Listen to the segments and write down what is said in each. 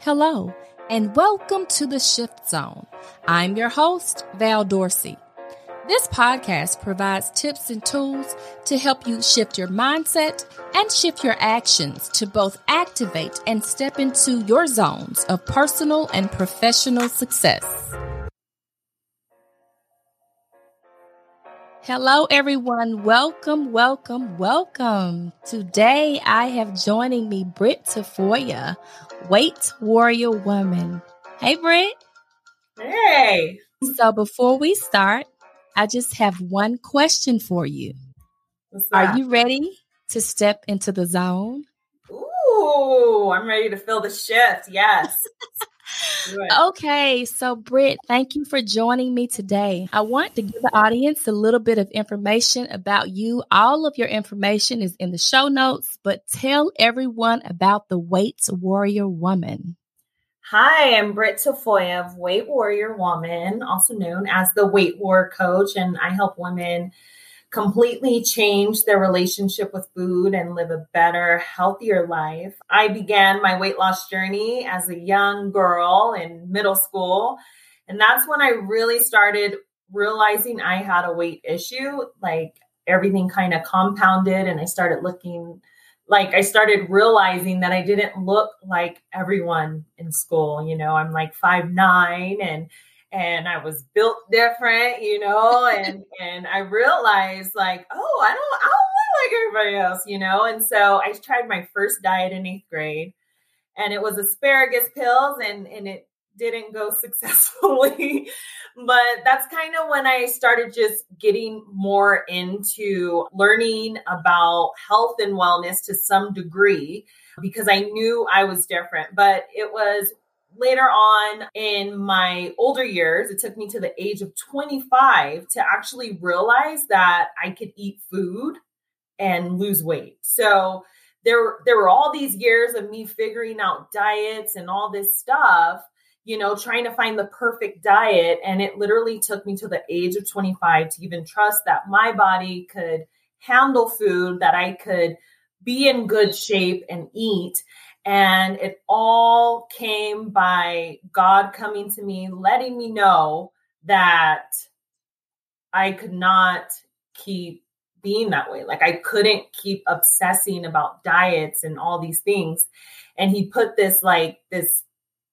Hello, and welcome to the Shift Zone. I'm your host, Val Dorsey. This podcast provides tips and tools to help you shift your mindset and shift your actions to both activate and step into your zones of personal and professional success. Hello, everyone. Welcome, welcome, welcome. Today I have joining me Brit Tafoya, Weight Warrior Woman. Hey, Brit. Hey. So before we start, I just have one question for you. Are you ready to step into the zone? Ooh, I'm ready to feel the shift. Yes. Okay, so Brit, thank you for joining me today. I want to give the audience a little bit of information about you. All of your information is in the show notes, but tell everyone about the Weight Warrior Woman. Hi, I'm Brit Tafoya of Weight Warrior Woman, also known as the Weight War Coach, and I help women completely change their relationship with food and live a better, healthier life. I began my weight loss journey as a young girl in middle school. And that's when I really started realizing I had a weight issue. Like everything kind of compounded, and I started looking like I started realizing that I didn't look like everyone in school. You know, I'm like five nine and and I was built different, you know, and and I realized like, oh, I don't I don't look like everybody else, you know. And so I tried my first diet in eighth grade, and it was asparagus pills, and and it didn't go successfully. but that's kind of when I started just getting more into learning about health and wellness to some degree because I knew I was different. But it was later on in my older years, it took me to the age of 25 to actually realize that I could eat food and lose weight. So there, there were all these years of me figuring out diets and all this stuff, you know, trying to find the perfect diet. And it literally took me to the age of 25 to even trust that my body could handle food, that I could be in good shape and eat. And it all came by God coming to me, letting me know that I could not keep being that way. Like I couldn't keep obsessing about diets and all these things. And he put this like this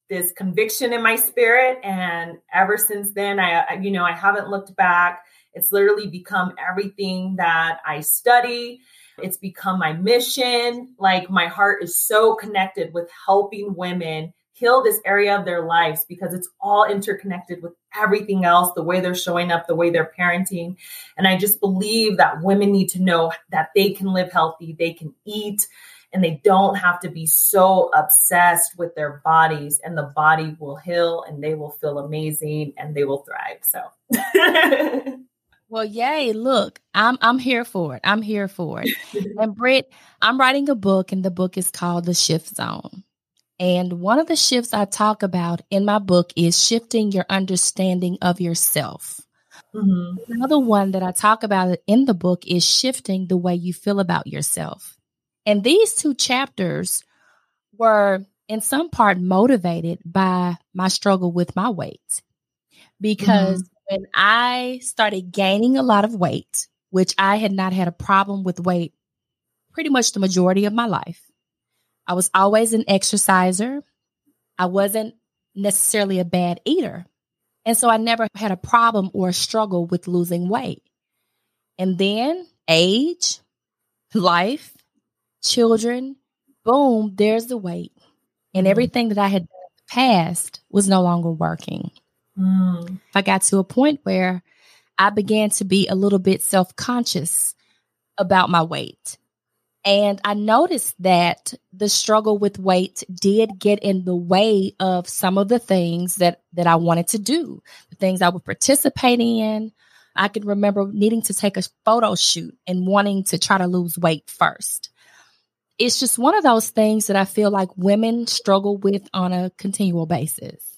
this conviction in my spirit and ever since then I you know I haven't looked back. It's literally become everything that I study it's become my mission. Like my heart is so connected with helping women heal this area of their lives because it's all interconnected with everything else the way they're showing up, the way they're parenting. And I just believe that women need to know that they can live healthy, they can eat, and they don't have to be so obsessed with their bodies. And the body will heal and they will feel amazing and they will thrive. So. Well, yay, look, I'm I'm here for it. I'm here for it. and Brit, I'm writing a book and the book is called The Shift Zone. And one of the shifts I talk about in my book is shifting your understanding of yourself. Mm-hmm. Another one that I talk about in the book is shifting the way you feel about yourself. And these two chapters were in some part motivated by my struggle with my weight because mm-hmm when I started gaining a lot of weight, which I had not had a problem with weight pretty much the majority of my life. I was always an exerciser. I wasn't necessarily a bad eater. And so I never had a problem or a struggle with losing weight. And then age, life, children, boom, there's the weight. And mm-hmm. everything that I had passed was no longer working. Mm. I got to a point where I began to be a little bit self conscious about my weight. And I noticed that the struggle with weight did get in the way of some of the things that, that I wanted to do, the things I would participate in. I can remember needing to take a photo shoot and wanting to try to lose weight first. It's just one of those things that I feel like women struggle with on a continual basis.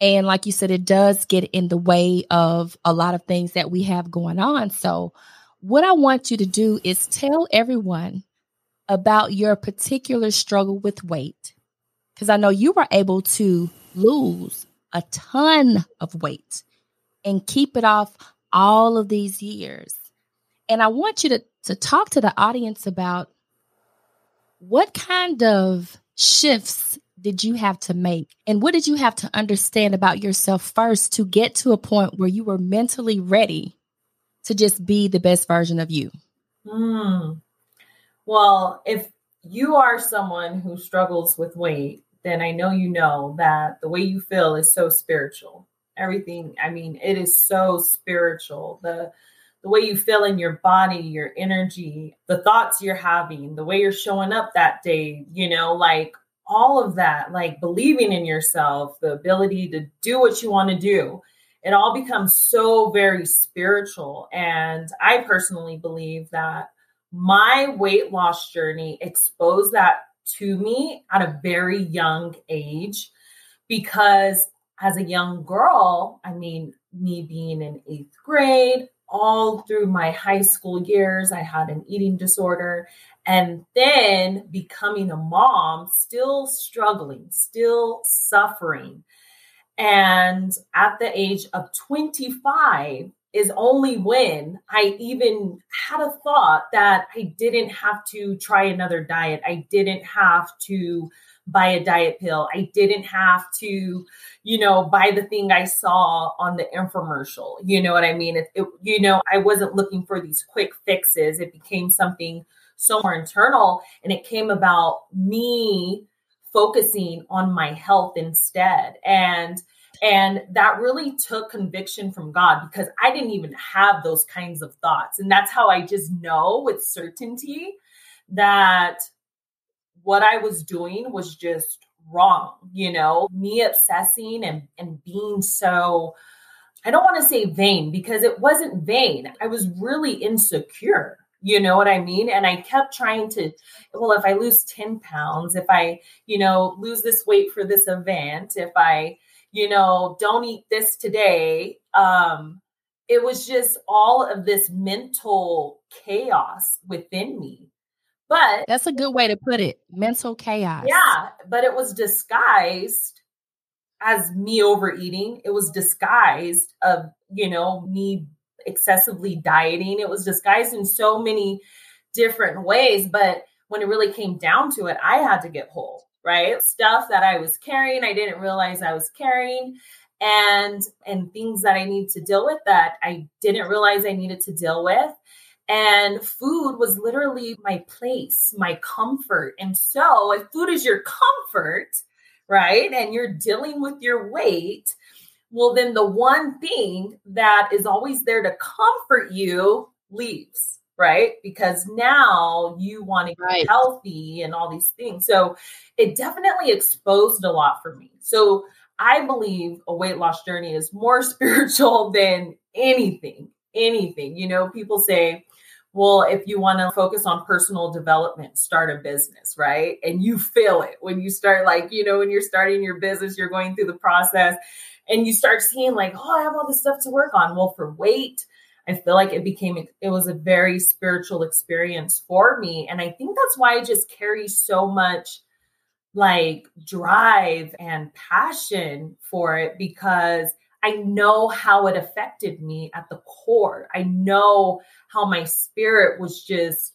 And like you said, it does get in the way of a lot of things that we have going on. So, what I want you to do is tell everyone about your particular struggle with weight because I know you were able to lose a ton of weight and keep it off all of these years. And I want you to, to talk to the audience about what kind of shifts did you have to make? And what did you have to understand about yourself first to get to a point where you were mentally ready to just be the best version of you? Mm. Well, if you are someone who struggles with weight, then I know you know that the way you feel is so spiritual. Everything, I mean, it is so spiritual. The the way you feel in your body, your energy, the thoughts you're having, the way you're showing up that day, you know, like all of that, like believing in yourself, the ability to do what you want to do, it all becomes so very spiritual. And I personally believe that my weight loss journey exposed that to me at a very young age because as a young girl, I mean, me being in eighth grade, all through my high school years, I had an eating disorder. And then becoming a mom, still struggling, still suffering. And at the age of 25 is only when I even had a thought that I didn't have to try another diet. I didn't have to buy a diet pill. I didn't have to, you know, buy the thing I saw on the infomercial. You know what I mean? It, it, you know, I wasn't looking for these quick fixes. It became something so more internal and it came about me focusing on my health instead. And and that really took conviction from God because I didn't even have those kinds of thoughts. And that's how I just know with certainty that what I was doing was just wrong, you know, me obsessing and, and being so, I don't want to say vain because it wasn't vain. I was really insecure. You know what I mean? And I kept trying to, well, if I lose 10 pounds, if I, you know, lose this weight for this event, if I, you know, don't eat this today, um, it was just all of this mental chaos within me but that's a good way to put it mental chaos. Yeah. But it was disguised as me overeating. It was disguised of, you know, me excessively dieting. It was disguised in so many different ways. But when it really came down to it, I had to get whole, right? Stuff that I was carrying, I didn't realize I was carrying and and things that I need to deal with that I didn't realize I needed to deal with. And food was literally my place, my comfort. And so, if food is your comfort, right, and you're dealing with your weight, well, then the one thing that is always there to comfort you leaves, right? Because now you want to get right. healthy and all these things. So, it definitely exposed a lot for me. So, I believe a weight loss journey is more spiritual than anything. Anything. You know, people say, well, if you want to focus on personal development, start a business, right? And you feel it when you start, like, you know, when you're starting your business, you're going through the process and you start seeing, like, oh, I have all this stuff to work on. Well, for weight, I feel like it became, it was a very spiritual experience for me. And I think that's why I just carry so much like drive and passion for it because I know how it affected me at the core. I know how my spirit was just,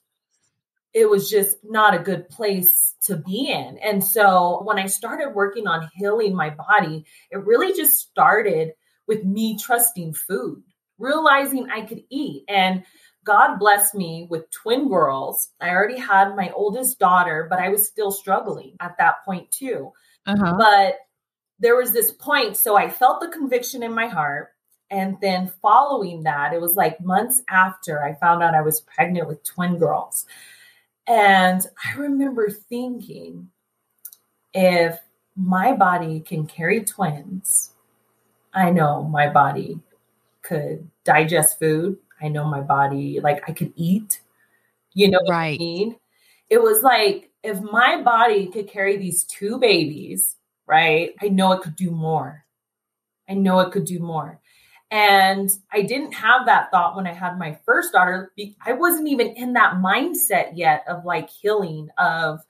it was just not a good place to be in. And so when I started working on healing my body, it really just started with me trusting food, realizing I could eat. And God blessed me with twin girls. I already had my oldest daughter, but I was still struggling at that point too. Uh-huh. But there was this point. So I felt the conviction in my heart. And then following that, it was like months after I found out I was pregnant with twin girls. And I remember thinking, if my body can carry twins, I know my body could digest food. I know my body, like I could eat. You know right. I mean? It was like if my body could carry these two babies right? I know it could do more. I know it could do more. And I didn't have that thought when I had my first daughter. I wasn't even in that mindset yet of like healing, of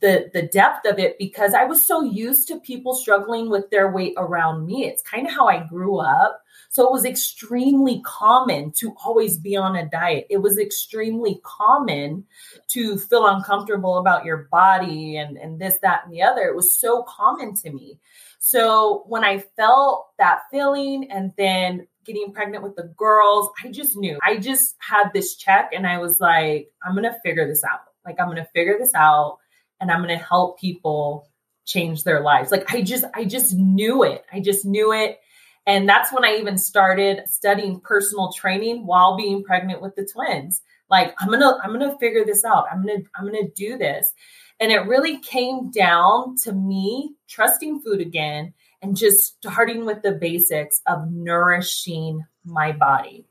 the the depth of it because I was so used to people struggling with their weight around me. It's kind of how I grew up. So it was extremely common to always be on a diet. It was extremely common to feel uncomfortable about your body and, and this, that, and the other. It was so common to me. So when I felt that feeling and then getting pregnant with the girls, I just knew. I just had this check and I was like, I'm going to figure this out. Like, I'm going to figure this out and I'm going to help people change their lives. Like, I just, I just knew it. I just knew it. And that's when I even started studying personal training while being pregnant with the twins. Like, I'm going to, I'm going to figure this out. I'm going to, I'm going to do this. And it really came down to me trusting food again and just starting with the basics of nourishing my body.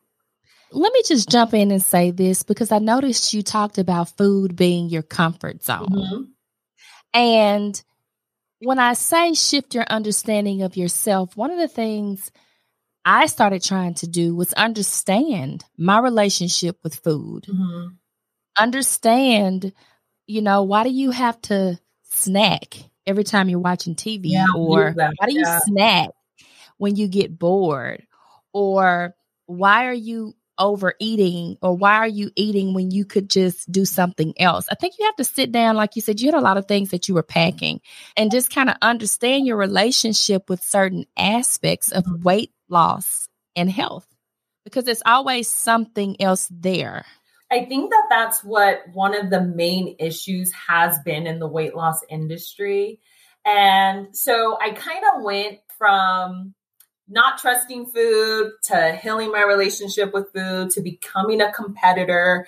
Let me just jump in and say this because I noticed you talked about food being your comfort zone. Mm-hmm. And when I say shift your understanding of yourself, one of the things I started trying to do was understand my relationship with food. Mm-hmm. Understand, you know, why do you have to snack every time you're watching TV? Yeah, or why do you yeah. snack when you get bored? Or why are you overeating or why are you eating when you could just do something else? I think you have to sit down, like you said, you had a lot of things that you were packing and just kind of understand your relationship with certain aspects of mm-hmm. weight loss and health because there's always something else there. I think that that's what one of the main issues has been in the weight loss industry. And so I kind of went from not trusting food to healing my relationship with food to becoming a competitor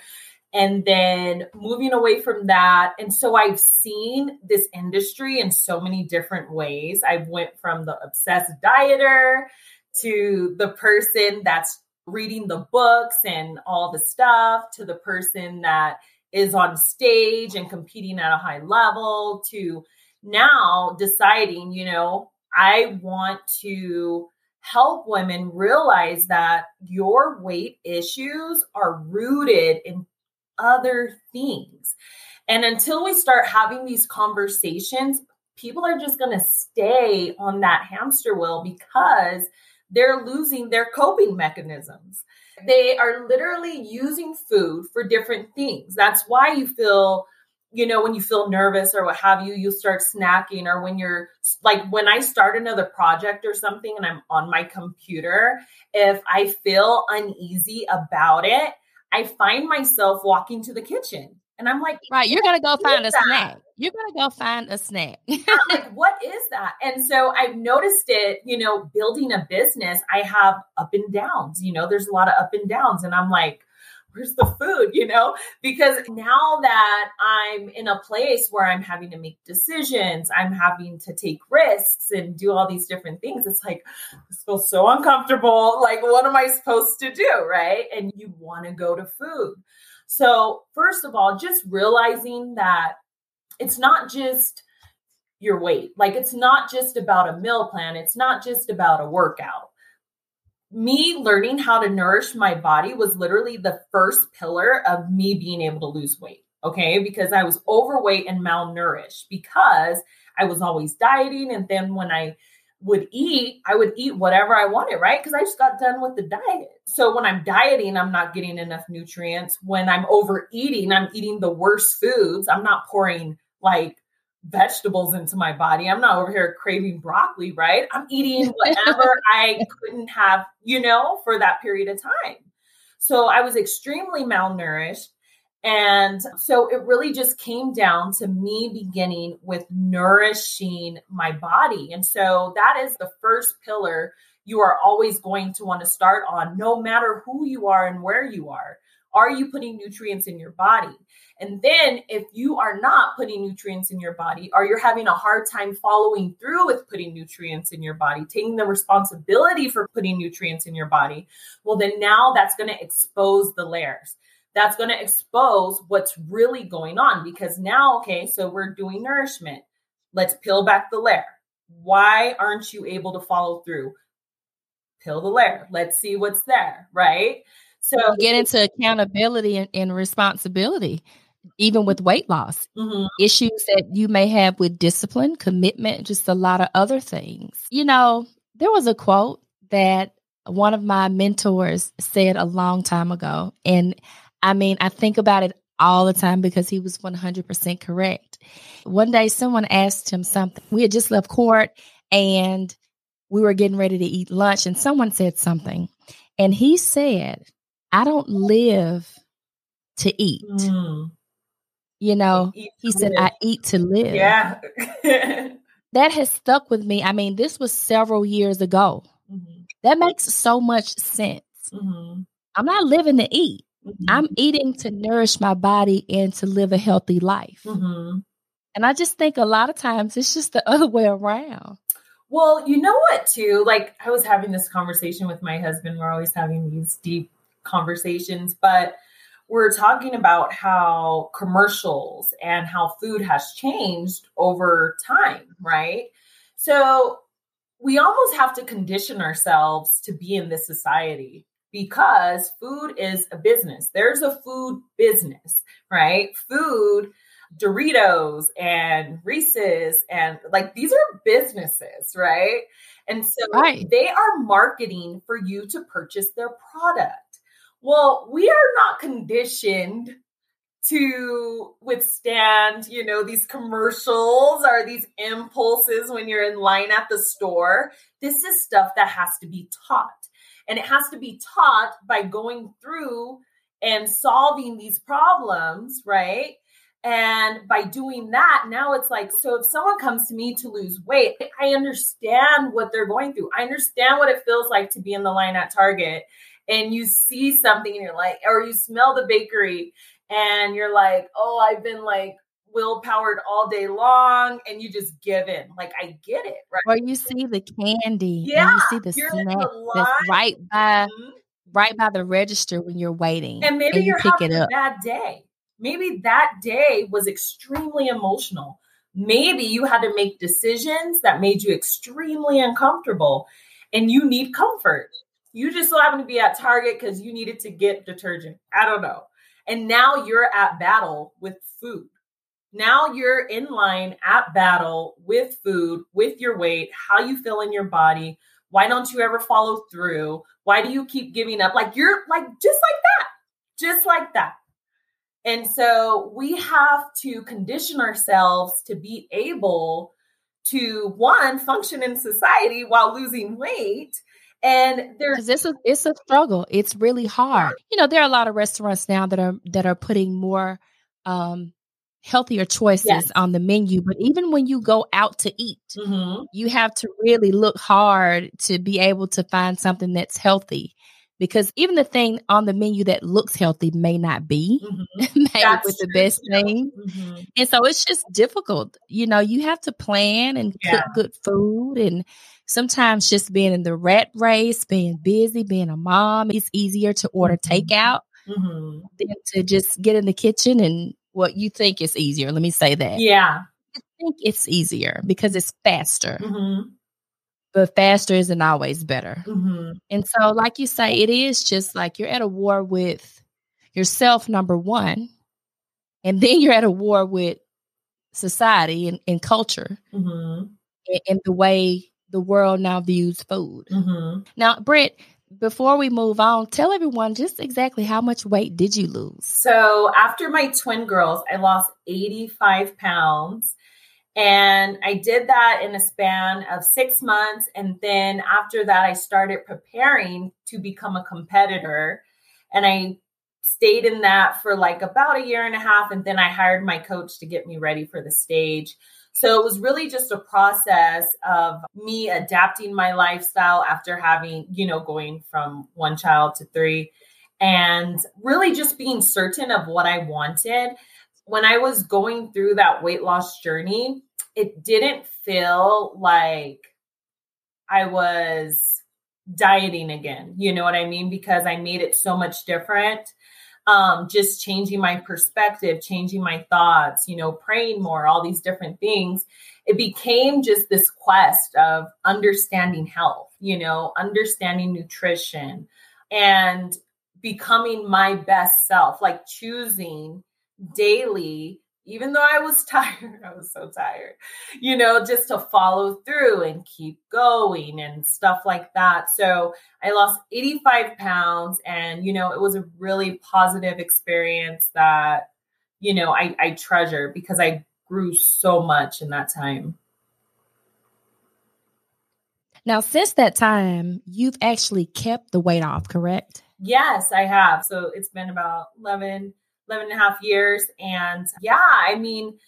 and then moving away from that. And so i've seen this industry in so many different ways. I went from the obsessed dieter to the person that's reading the books and all the stuff to the person that is on stage and competing at a high level to now deciding you know i want to help women realize that your weight issues are rooted in other things. And until we start having these conversations, people are just going to stay on that hamster wheel because they're losing their coping mechanisms. They are literally using food for different things. That's why you feel you know, when you feel nervous or what have you, you start snacking, or when you're like, when I start another project or something and I'm on my computer, if I feel uneasy about it, I find myself walking to the kitchen and I'm like, right, you're going to go find a that? snack. You're going to go find a snack. like, what is that? And so I've noticed it, you know, building a business, I have up and downs, you know, there's a lot of up and downs. And I'm like, where's the food you know? Because now that i'm in a place where i'm having to make decisions i'm having to take risks and do all these different things it's like this feels so uncomfortable. Like what am i supposed to do right? And you want to go to food. So first of all just realizing that it's not just your weight. Like it's not just about a meal plan. It's not just about a workout me learning how to nourish my body was literally the first pillar of me being able to lose weight. Okay. Because I was overweight and malnourished because I was always dieting. And then when I would eat, I would eat whatever I wanted, right? Because I just got done with the diet. So when I'm dieting, I'm not getting enough nutrients. When I'm overeating, I'm eating the worst foods. I'm not pouring like vegetables into my body. I'm not over here craving broccoli, right? I'm eating whatever I couldn't have, you know, for that period of time. So I was extremely malnourished. And so it really just came down to me beginning with nourishing my body. And so that is the first pillar you are always going to want to start on, no matter who you are and where you are. Are you putting nutrients in your body? And then if you are not putting nutrients in your body, or you're having a hard time following through with putting nutrients in your body, taking the responsibility for putting nutrients in your body, well, then now that's going to expose the layers. That's going to expose what's really going on because now, okay, so we're doing nourishment. Let's peel back the layer. Why aren't you able to follow through? Peel the layer. Let's see what's there, right? So get into accountability and, and responsibility even with weight loss, Mhm. issues that you may have with discipline, commitment, just a lot of other things. You know, there was a quote that one of my mentors said a long time ago. And I mean, I think about it all the time because he was 100% correct. One day, someone asked him something. We had just left court and we were getting ready to eat lunch, and someone said something. And he said, I don't live to eat. Mm. You know, he said, good. I eat to live. yeah. That has stuck with me. I mean, this was several years ago. Mhm. That makes so much sense. Mhm. I'm not living to eat. Mhm. I'm eating to nourish my body and to live a healthy life. Mhm. And I just think a lot of times it's just the other way around. Well, you know what, too? Like, I was having this conversation with my husband. We're always having these deep conversations, but we're talking about how commercials and how food has changed over time, right? So, we almost have to condition ourselves to be in this society because food is a business. There's a food business, right? Food Doritos and Reese's and like these are businesses, right? And so Right. they are marketing for you to purchase their product. Well, we are not conditioned to withstand, you know, these commercials or these impulses when you're in line at the store. This is stuff that has to be taught. And it has to be taught by going through and solving these problems, right? And by doing that, now it's like, so if someone comes to me to lose weight, I understand what they're going through. I understand what it feels like to be in the line at Target and you see something and you're like, or you smell the bakery and you're like, oh, I've been like willpowered all day long and you just give in. Like, I get it, right? Or you see the candy Yeah, and you see the you're in the snack right by Mhm. right by the register when you're waiting. And maybe you you're pick having a bad day. Maybe that day was extremely emotional. Maybe you had to make decisions that made you extremely uncomfortable and you need comfort. You just so happened to be at Target because you needed to get detergent. I don't know. And now you're at battle with food. Now you're in line at battle with food, with your weight, how you feel in your body. Why don't you ever follow through? Why do you keep giving up? Like you're like just like that, just like that. And so we have to condition ourselves to be able to one function in society while losing weight. And there's it's a it's a struggle. It's really hard. You know, there are a lot of restaurants now that are that are putting more um healthier choices Yes. on the menu. But even when you go out to eat, Mhm. you have to really look hard to be able to find something that's healthy. Because even the thing on the menu that looks healthy may not be Mhm. made with the true, best thing. Mhm. And so it's just difficult. You know, you have to plan and Yeah. cook good food. And sometimes just being in the rat race, being busy, being a mom, it's easier to order Mhm. takeout Mhm. than to just get in the kitchen and what you think is easier. Let me say that. Yeah. I think it's easier because it's faster, Mhm. but faster isn't always better. Mhm. And so, like you say, it is just like you're at a war with yourself, number one, and then you're at a war with society and, and culture Mhm. and, and the way the world now views food. Mhm. Now, Brit, before we move on, tell everyone just exactly how much weight did you lose? So after my twin girls, I lost 85 pounds. And I did that in a span of six months. And then after that, I started preparing to become a competitor. And I stayed in that for like about a year and a half. And then I hired my coach to get me ready for the stage. So it was really just a process of me adapting my lifestyle after having, you know, going from one child to three and really just being certain of what I wanted. When I was going through that weight loss journey, it didn't feel like I was dieting again. You know what I mean? Because I made it so much different. Um, just changing my perspective, changing my thoughts, you know, praying more, all these different things. It became just this quest of understanding health, you know, understanding nutrition and becoming my best self, like choosing daily even though I was tired, I was so tired, you know, just to follow through and keep going and stuff like that. So I lost 85 pounds and, you know, it was a really positive experience that, you know, I, I treasure because I grew so much in that time. Now, since that time, you've actually kept the weight off, correct? Yes, I have. So it's been about 11, 11 and a half years. And yeah, I mean,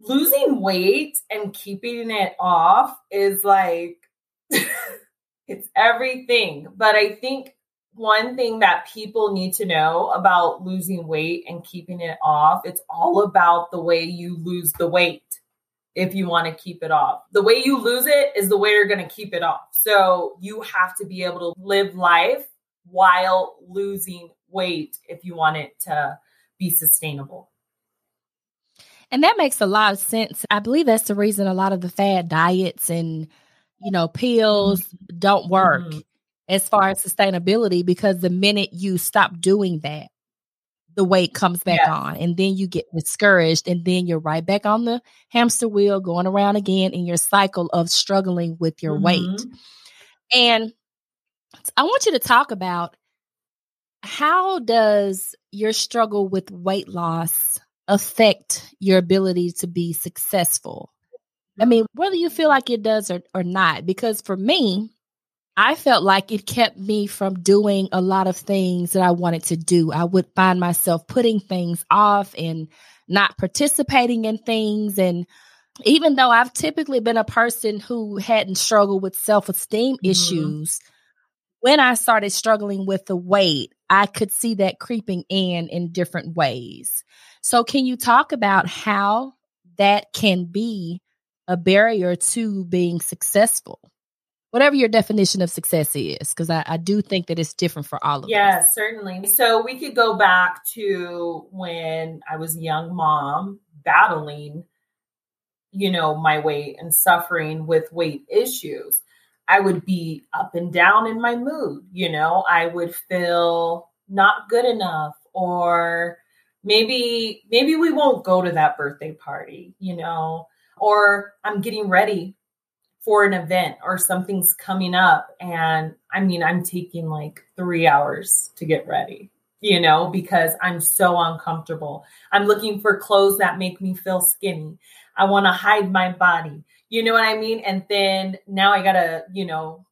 losing weight and keeping it off is like, it's everything. But I think one thing that people need to know about losing weight and keeping it off, it's all about the way you lose the weight if you want to keep it off. The way you lose it is the way you're going to keep it off. So you have to be able to live life while losing weight if you want it to be sustainable. And that makes a lot of sense. I believe that's the reason a lot of the fad diets and, you know, pills don't work mm-hmm. as far as sustainability because the minute you stop doing that, the weight comes back on and then you get discouraged and then you're right back on the hamster wheel going around again in your cycle of struggling with your mm-hmm. weight. And I want you to talk about how does your struggle with weight loss affect your ability to be successful? I mean, whether you feel like it does or, or not, because for me, I felt like it kept me from doing a lot of things that I wanted to do. I would find myself putting things off and not participating in things. And even though I've typically been a person who hadn't struggled with self esteem mm-hmm. issues, when I started struggling with the weight, I could see that creeping in in different ways. So, can you talk about how that can be a barrier to being successful? Whatever your definition of success is, because I, I, do think that it's different for all of us. yes, us. certainly. So, we could go back to when I was a young mom battling, you know, my weight and suffering with weight issues. I would be up and down in my mood. You know, I would feel not good enough or maybe maybe we won't go to that birthday party, you know, or I'm getting ready for an event or something's coming up and I mean I'm taking like 3 hours to get ready you know, because I'm so uncomfortable. I'm looking for clothes that make me feel skinny. I want to hide my body. You know what I mean? And then now I gotta, you know,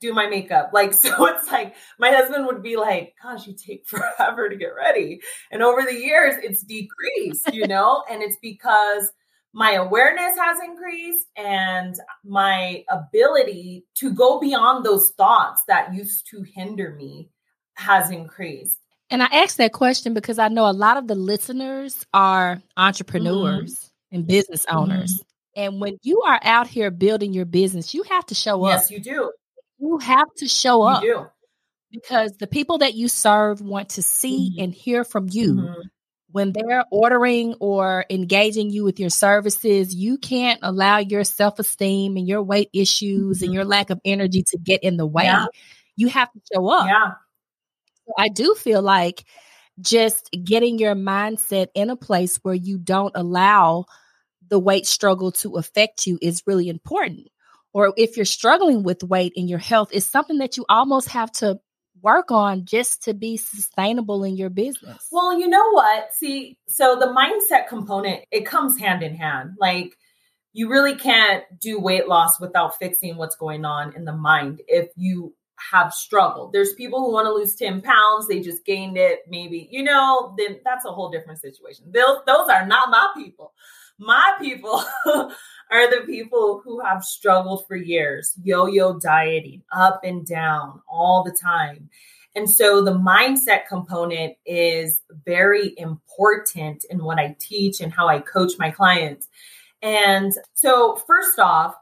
do my makeup. Like, so it's like my husband would be like, Gosh, you take forever to get ready. And over the years, it's decreased, you know, and it's because my awareness has increased and my ability to go beyond those thoughts that used to hinder me has increased. And I asked that question because I know a lot of the listeners are entrepreneurs mm-hmm. and business owners. Mm-hmm. And when you are out here building your business, you have to show up. Yes, you do. You have to show up. You do. Because the people that you serve want to see mm-hmm. and hear from you. Mm-hmm. When they're ordering or engaging you with your services, you can't allow your self esteem and your weight issues mm-hmm. and your lack of energy to get in the way. Yeah. You have to show up. Yeah. So I do feel like just getting your mindset in a place where you don't allow the weight struggle to affect you is really important. Or if you're struggling with weight and your health, it's something that you almost have to work on just to be sustainable in your business. Well, you know what? See, so the mindset component, it comes hand in hand. Like you really can't do weight loss without fixing what's going on in the mind if you have struggled. There's people who want to lose 10 pounds, they just gained it, maybe, you know, then that's a whole different situation. Those, those are not my people. My people are the people who have struggled for years, yo yo dieting, up and down all the time. And so the mindset component is very important in what I teach and how I coach my clients. And so, first off,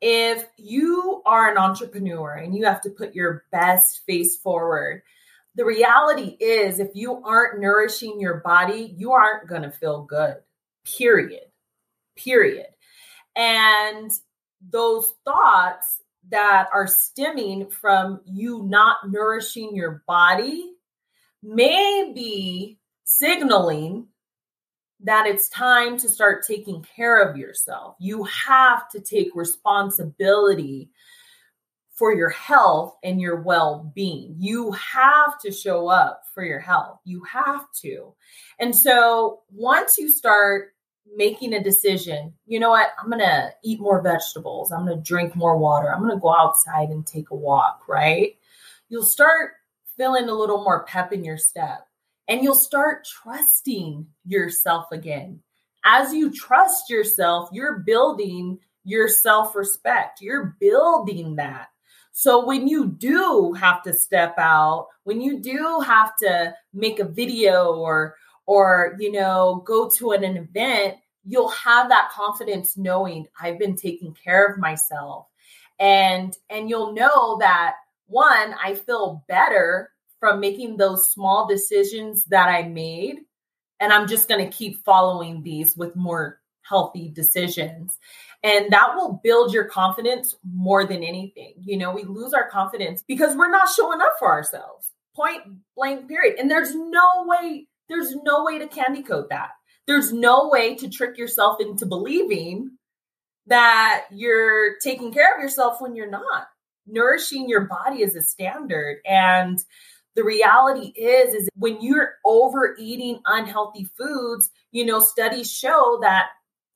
if you are an entrepreneur and you have to put your best face forward, the reality is if you aren't nourishing your body, you aren't going to feel good period. Period. And those thoughts that are stemming from you not nourishing your body may be signaling that it's time to start taking care of yourself. You have to take responsibility for your health and your well being. You have to show up for your health. You have to. And so once you start making a decision, you know what? I'm to eat more vegetables. I'm to drink more water. I'm to go outside and take a walk, right? You'll start feeling a little more pep in your step and you'll start trusting yourself again. As you trust yourself, you're building your self respect. You're building that. So when you do have to step out, when you do have to make a video or or you know go to an, an event, you'll have that confidence knowing I've been taking care of myself. And and you'll know that one, I feel better from making those small decisions that I made. And I'm just going to keep following these with more healthy decisions. And that will build your confidence more than anything. You know, we lose our confidence because we're not showing up for ourselves. Point blank, period. And there's no way, there's no way to candy coat that. There's no way to trick yourself into believing that you're taking care of yourself when you're not. Nourishing your body is a standard. And the reality is is when you're overeating unhealthy foods you know studies show that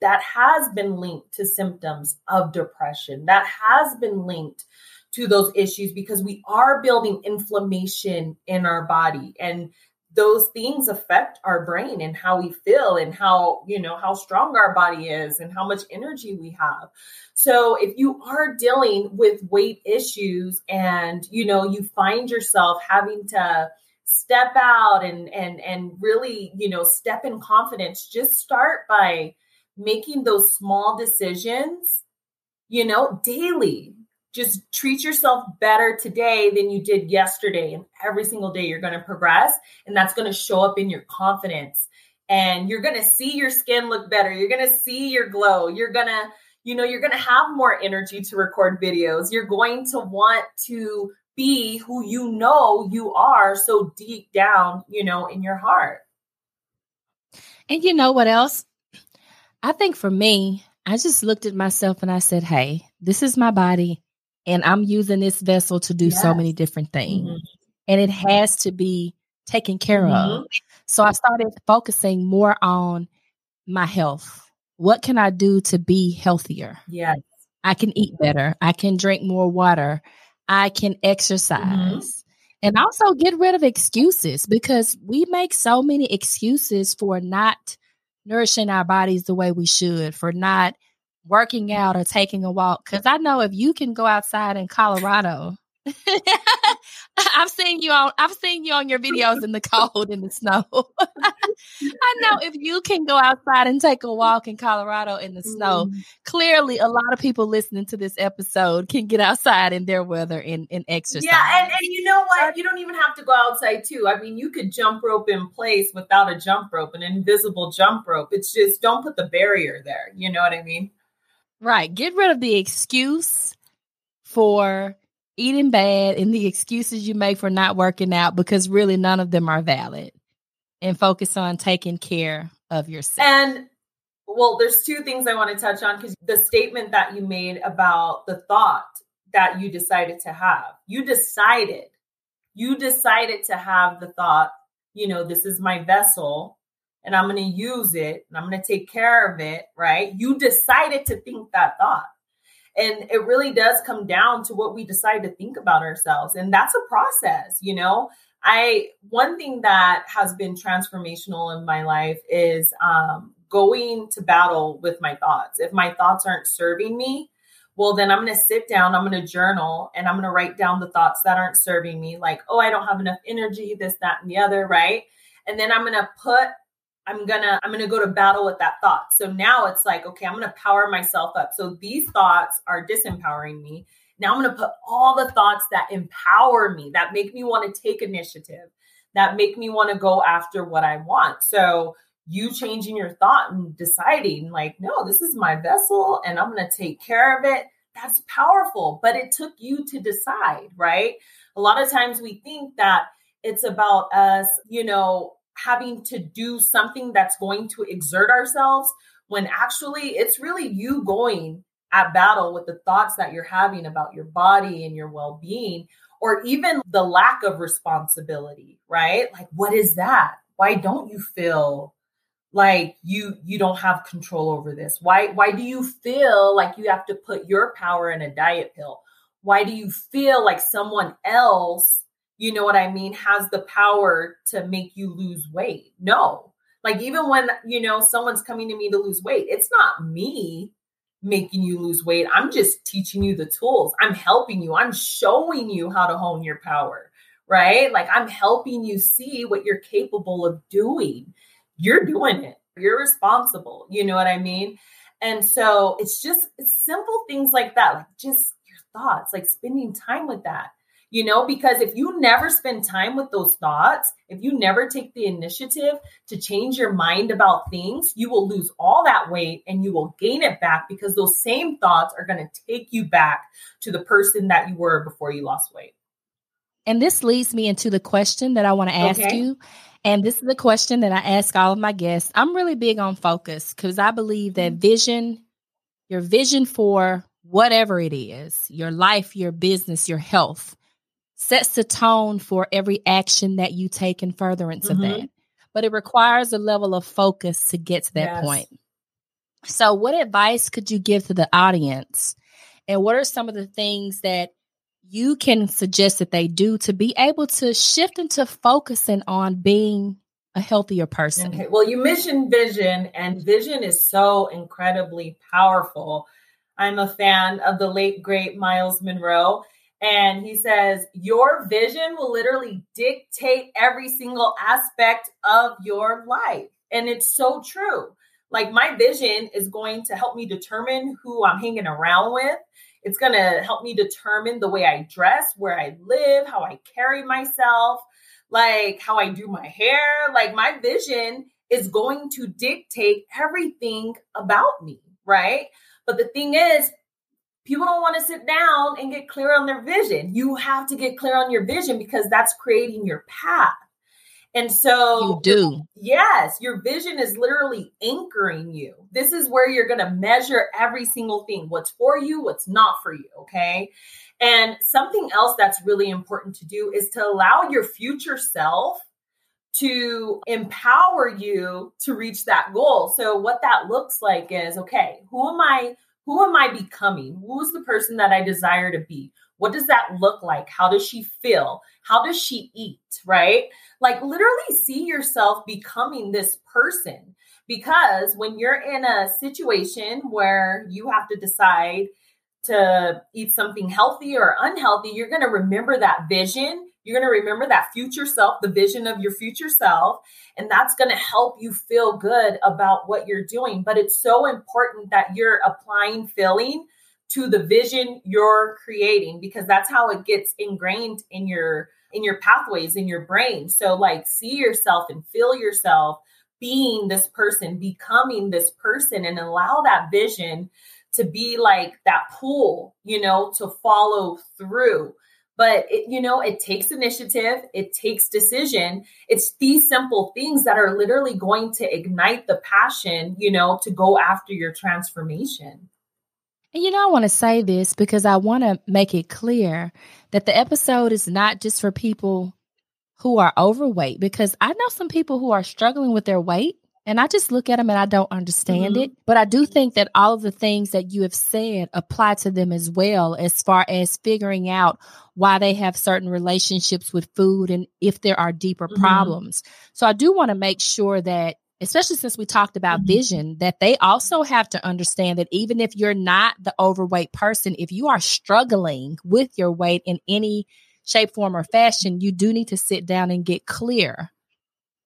that has been linked to symptoms of depression that has been linked to those issues because we are building inflammation in our body and those things affect our brain and how we feel and how you know how strong our body is and how much energy we have. So if you are dealing with weight issues and you know you find yourself having to step out and and and really you know step in confidence just start by making those small decisions you know daily just treat yourself better today than you did yesterday. And every single day you're going to progress. And that's going to show up in your confidence. And you're going to see your skin look better. You're going to see your glow. You're going to, you know, you're going to have more energy to record videos. You're going to want to be who you know you are so deep down, you know, in your heart. And you know what else? I think for me, I just looked at myself and I said, hey, this is my body and I'm using this vessel to do yes. so many different things. Mm-hmm. And it has to be taken care mm-hmm. of. So I started focusing more on my health. What can I do to be healthier? Yes. I can eat better. I can drink more water. I can mm-hmm. exercise. Mm-hmm. And also get rid of excuses because we make so many excuses for not nourishing our bodies the way we should, for not working out or taking a walk. Because I know if you can go outside in Colorado, I've seen you on I've seen you on your videos in the cold in the snow. I know if you can go outside and take a walk in Colorado in the snow, mm. clearly a lot of people listening to this episode can get outside in their weather and, and exercise. Yeah, and, and you know what? You don't even have to go outside too. I mean, you could jump rope in place without a jump rope, an invisible jump rope. It's just don't put the barrier there. You know what I mean? Right. Get rid of the excuse for eating bad and the excuses you make for not working out because really none of them are valid. And focus on taking care of yourself. And well, there's two things I want to touch on because the statement that you made about the thought that you decided to have. You decided, you decided to have the thought, you know, this is my vessel and I'm going to use it and I'm going to take care of it, right? You decided to think that thought. And it really does come down to what we decide to think about ourselves. And that's a process, you know? I, one thing that has been transformational in my life is um, going to battle with my thoughts. If my thoughts aren't serving me, well, then I'm going to sit down, I'm going to journal, and I'm going to write down the thoughts that aren't serving me, like, oh, I don't have enough energy, this, that, and the other, right? And then I'm going to put I'm gonna I'm gonna go to battle with that thought. So now it's like, okay, I'm gonna power myself up. So these thoughts are disempowering me. Now I'm gonna put all the thoughts that empower me, that make me want to take initiative, that make me want to go after what I want. So you changing your thought and deciding, like, no, this is my vessel and I'm gonna take care of it. That's powerful, but it took you to decide, right? A lot of times we think that it's about us, you know, having to do something that's going to exert ourselves when actually it's really you going at battle with the thoughts that you're having about your body and your well being, or even the lack of responsibility, right? Like, what is that? Why don't you feel like you you don't have control over this why why do you feel like you have to put your power in a diet pill why do you feel like someone else you know what i mean has the power to make you lose weight no like even when you know someone's coming to me to lose weight it's not me making you lose weight i'm just teaching you the tools i'm helping you i'm showing you how to hone your power right like i'm helping you see what you're capable of doing you're doing it. You're responsible. You know what I mean? And so it's just it's simple things like that, like just your thoughts, like spending time with that. You know, because if you never spend time with those thoughts, if you never take the initiative to change your mind about things, you will lose all that weight and you will gain it back because those same thoughts are going to take you back to the person that you were before you lost weight. And this leads me into the question that I want to ask okay. you. And this is a question that I ask all of my guests. I'm really big on focus because I believe that mm-hmm. vision, your vision for whatever it is, your life, your business, your health, sets the tone for every action that you take in furtherance mm-hmm. of that. But it requires a level of focus to get to that yes. point. So, what advice could you give to the audience? And what are some of the things that you can suggest that they do to be able to shift into focusing on being a healthier person? Okay. Well, you mentioned vision, and vision is so incredibly powerful. I'm a fan of the late, great Myles Munroe. And he says, Your vision will literally dictate every single aspect of your life. And it's so true. Like, my vision is going to help me determine who I'm hanging around with. It's going to help me determine the way I dress, where I live, how I carry myself, like how I do my hair. Like my vision is going to dictate everything about me, right? But the thing is, people don't want to sit down and get clear on their vision. You have to get clear on your vision because that's creating your path. And so you do. Yes, your vision is literally anchoring you. This is where you're going to measure every single thing what's for you, what's not for you. Okay. And something else that's really important to do is to allow your future self to empower you to reach that goal. So, what that looks like is okay, who am I? Who am I becoming? Who's the person that I desire to be? What does that look like? How does she feel? How does she eat? Right? Like, literally see yourself becoming this person. Because when you're in a situation where you have to decide to eat something healthy or unhealthy, you're going to remember that vision. You're going to remember that future self, the vision of your future self. And that's going to help you feel good about what you're doing. But it's so important that you're applying feeling to the vision you're creating because that's how it gets ingrained in your in your pathways in your brain so like see yourself and feel yourself being this person becoming this person and allow that vision to be like that pool you know to follow through but it, you know it takes initiative it takes decision it's these simple things that are literally going to ignite the passion you know to go after your transformation and you know, I want to say this because I want to make it clear that the episode is not just for people who are overweight, because I know some people who are struggling with their weight. And I just look at them and I don't understand mm-hmm. it. But I do think that all of the things that you have said apply to them as well, as far as figuring out why they have certain relationships with food and if there are deeper mm-hmm. problems. So I do want to make sure that especially since we talked about mm-hmm. vision, that they also have to understand that even if you're not the overweight person, if you are struggling with your weight in any shape, form, or fashion, you do need to sit down and get clear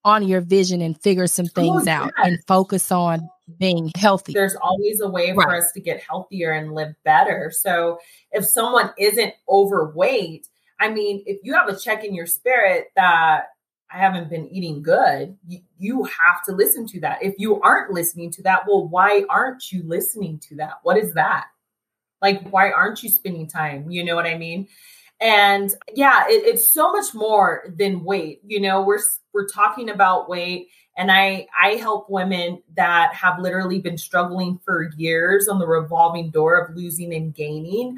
on your vision and figure some oh, things oh, out and focus on being healthy. There's always a way right. for us to get healthier and live better. So if someone isn't overweight, I mean, if you have a check in your spirit that I haven't been eating good, you, you have to listen to that. If you aren't listening to that, well, why aren't you listening to that? What is that? Like, why aren't you spending time? You know what I mean? And yeah, it, it's so much more than weight. You know, we're we're talking about weight and I I help women that have literally been struggling for years on the revolving door of losing and gaining.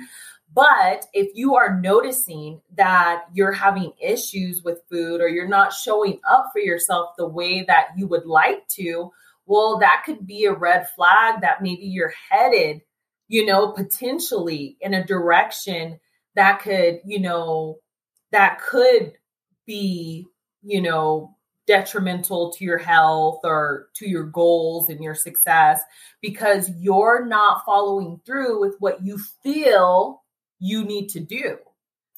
But if you are noticing that you're having issues with food or you're not showing up for yourself the way that you would like to, well, that could be a red flag that maybe you're headed, you know, potentially in a direction that could, you know, that could be, you know, detrimental to your health or to your goals and your success because you're not following through with what you feel you need to do.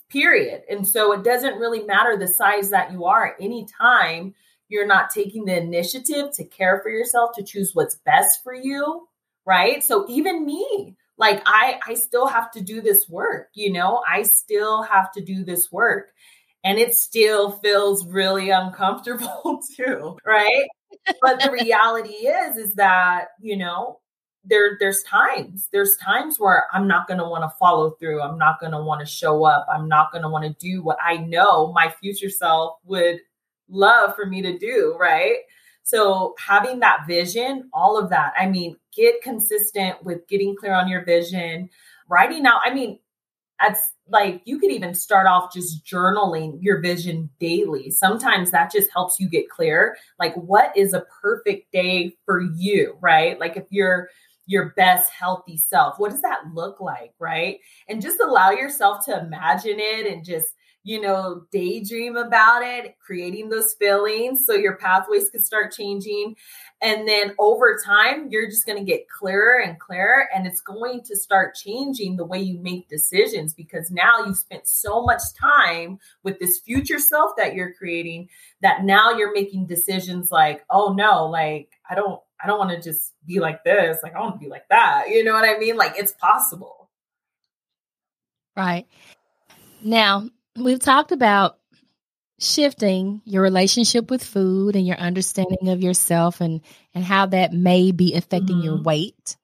Period. And so it doesn't really matter the size that you are at any time you're not taking the initiative to care for yourself to choose what's best for you right so even me like i i still have to do this work you know? I still have to do this work. And it still feels really uncomfortable too right? But the reality is is that you know there there's times there's times where i'm not going to want to follow through. I'm not going to want to show up. I'm not going to want to do what i know my future self would love for me to do, right? So having that vision, all of that. I mean, get consistent with getting clear on your vision, writing out. I mean, that's like you could even start off just journaling your vision daily. Sometimes that just helps you get clear. Like, what is a perfect day for you, right? Like, if you're your best healthy self, what does that look like, right? And just allow yourself to imagine it and just you know, daydream about it, creating those feelings so your pathways can start changing. And then over time, you're just going to get clearer and clearer, and it's going to start changing the way you make decisions because now you've spent so much time with this future self that you're creating that now you're making decisions like, oh no, like I don't, I don't want to just be like this. Like I want to be like that. You know what I mean? Like it's possible. Right. Now, we've talked about shifting your relationship with food and your understanding of yourself and and how that may be affecting mm-hmm. your weight.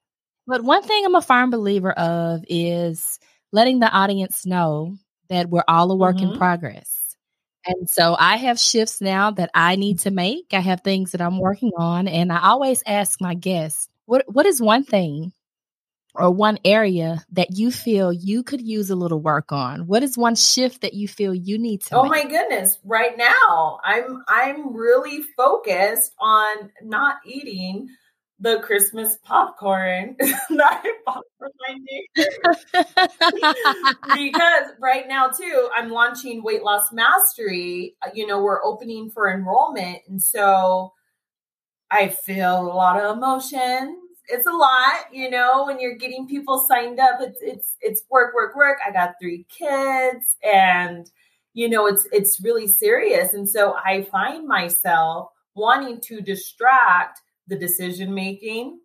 But one thing I'm a firm believer of is letting the audience know that we're all a work mm-hmm. in progress. And so I have shifts now that I need to make. I have things that I'm working on and I always ask my guests, what what is one thing or one area that you feel you could use a little work on? What is one shift that you feel you need to Oh make? my goodness, right now I'm I'm really focused on not eating the Christmas popcorn. not popcorn because right now too, I'm launching Weight Loss Mastery. Uh, you know, we're opening for enrollment and so I feel a lot of emotions it's a lot, you know, when you're getting people signed up. It's it's it's work, work, work. I got three kids and you know, it's it's really serious. And so I find myself wanting to distract the decision making,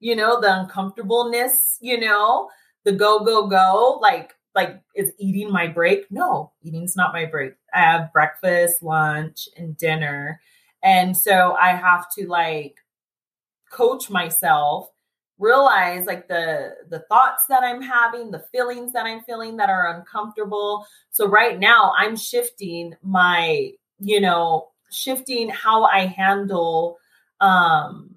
you know, the uncomfortableness, you know, the go, go, go, like like is eating my break? No, eating's not my break. I have breakfast, lunch, and dinner. And so I have to like coach myself realize like the the thoughts that i'm having the feelings that i'm feeling that are uncomfortable. So right now i'm shifting my you know shifting how i handle um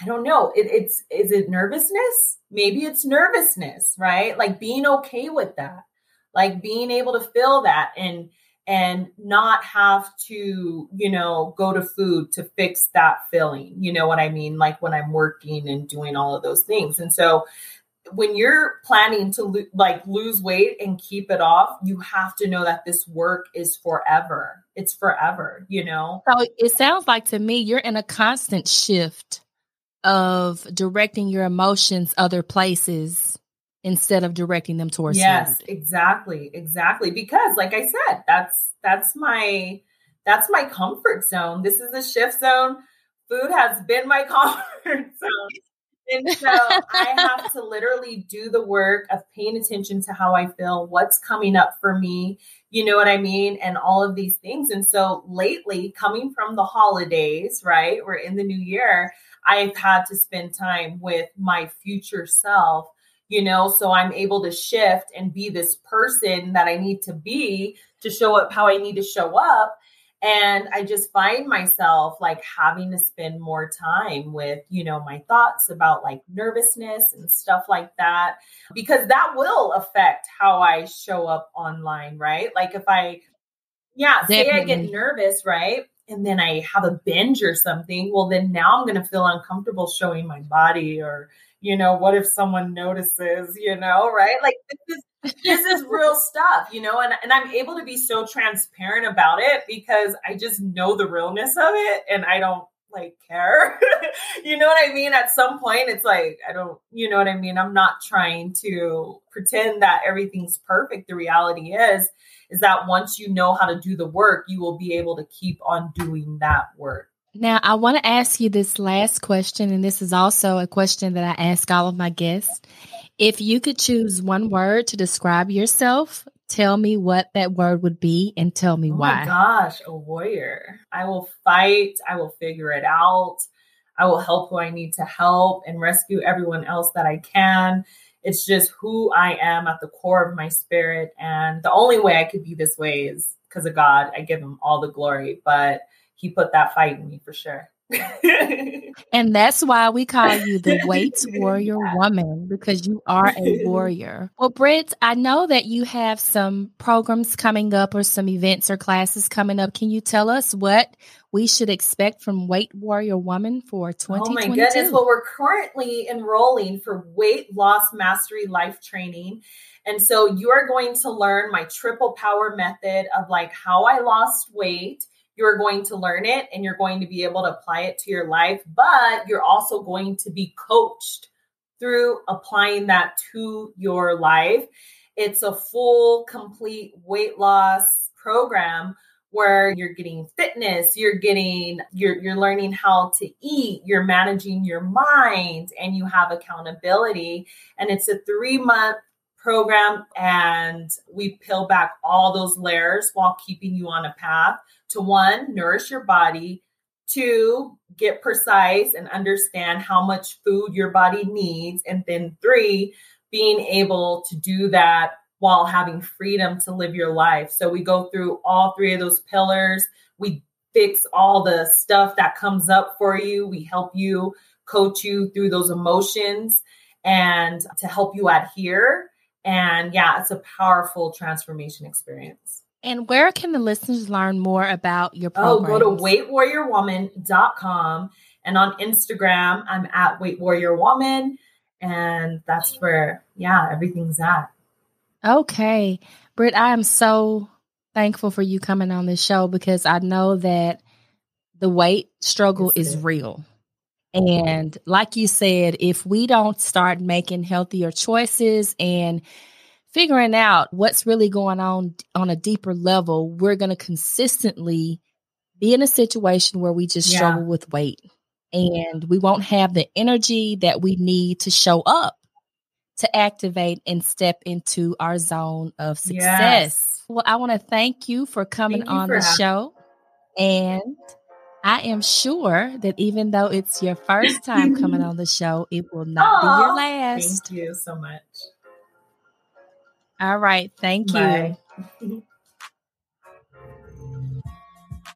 i don't know it, it's is it nervousness? Maybe it's nervousness right? Like being okay with that like being able to feel that. And and not have to, you know, go to food to fix that feeling. You know what I mean? Like when I'm working and doing all of those things. And so when you're planning to lo- like lose weight and keep it off, you have to know that this work is forever. It's forever, you know? So it sounds like to me you're in a constant shift of directing your emotions other places instead of directing them towards yes food. exactly exactly. Because like i said that's that's my that's my comfort zone. This is a shift zone. Food has been my comfort zone. And so i have to literally do the work of paying attention to how i feel what's coming up for me you know what i mean and all of these things. And so lately coming from the holidays right we're in the new year i've had to spend time with my future self you know, so I'm able to shift and be this person that I need to be to show up how I need to show up. And I just find myself like having to spend more time with, you know, my thoughts about like nervousness and stuff like that, because that will affect how I show up online, right? Like if I, yeah, Definitely. say I get nervous, right? And then I have a binge or something, well, then now I'm going to feel uncomfortable showing my body or, you know, what if someone notices, you know, right? Like this is this is real stuff, you know, and, and I'm able to be so transparent about it because I just know the realness of it and I don't like care. you know what I mean? At some point, it's like, I don't, you know what I mean? I'm not trying to pretend that everything's perfect. The reality is, is that once you know how to do the work, you will be able to keep on doing that work. Now, I want to ask you this last question, and this is also a question that I ask all of my guests. If you could choose one word to describe yourself, tell me what that word would be and tell me oh why. my gosh, a warrior. I will fight, I will figure it out. I will help who I need to help and rescue everyone else that I can. It's just who I am at the core of my spirit. And the only way I could be this way is because of God. I give him all the glory, but he put that fight in me for sure. and that's why we call you the Weight Warrior Woman because you are a warrior. Well, Brit, I know that you have some programs coming up or some events or classes coming up. Can you tell us what we should expect from Weight Warrior Woman for 2022? Oh my goodness. Well, we're currently enrolling for weight loss mastery life training. And so you are going to learn my triple power method of like how I lost weight you're going to learn it and you're going to be able to apply it to your life, but you're also going to be coached through applying that to your life. It's a full, complete weight loss program where you're getting fitness, you're getting you're you're learning how to eat, you're managing your mind and you have accountability and it's a 3 month program and we peel back all those layers while keeping you on a path to one, nourish your body, two, get precise and understand how much food your body needs, and then three, being able to do that while having freedom to live your life. So we go through all three of those pillars. We fix all the stuff that comes up for you. We help you coach you through those emotions and to help you adhere and yeah, it's a powerful transformation experience. And where can the listeners learn more about your program? Oh, go to weightwarriorwoman.com. And on Instagram, I'm at Weight Warrior Woman. And that's where, yeah, everything's at. Okay. Brit, I am so thankful for you coming on this show because I know that the weight struggle is real. And like you said, if we don't start making healthier choices and figuring out what's really going on on a deeper level, we're going to consistently be in a situation where we just yeah. struggle with weight and we won't have the energy that we need to show up to activate and step into our zone of success. Yes. Well, I want to thank you for coming you on for the having- show. And I am sure that even though it's your first time coming on the show, it will not Aww, be your last. Thank you so much. All right. Thank Bye. you.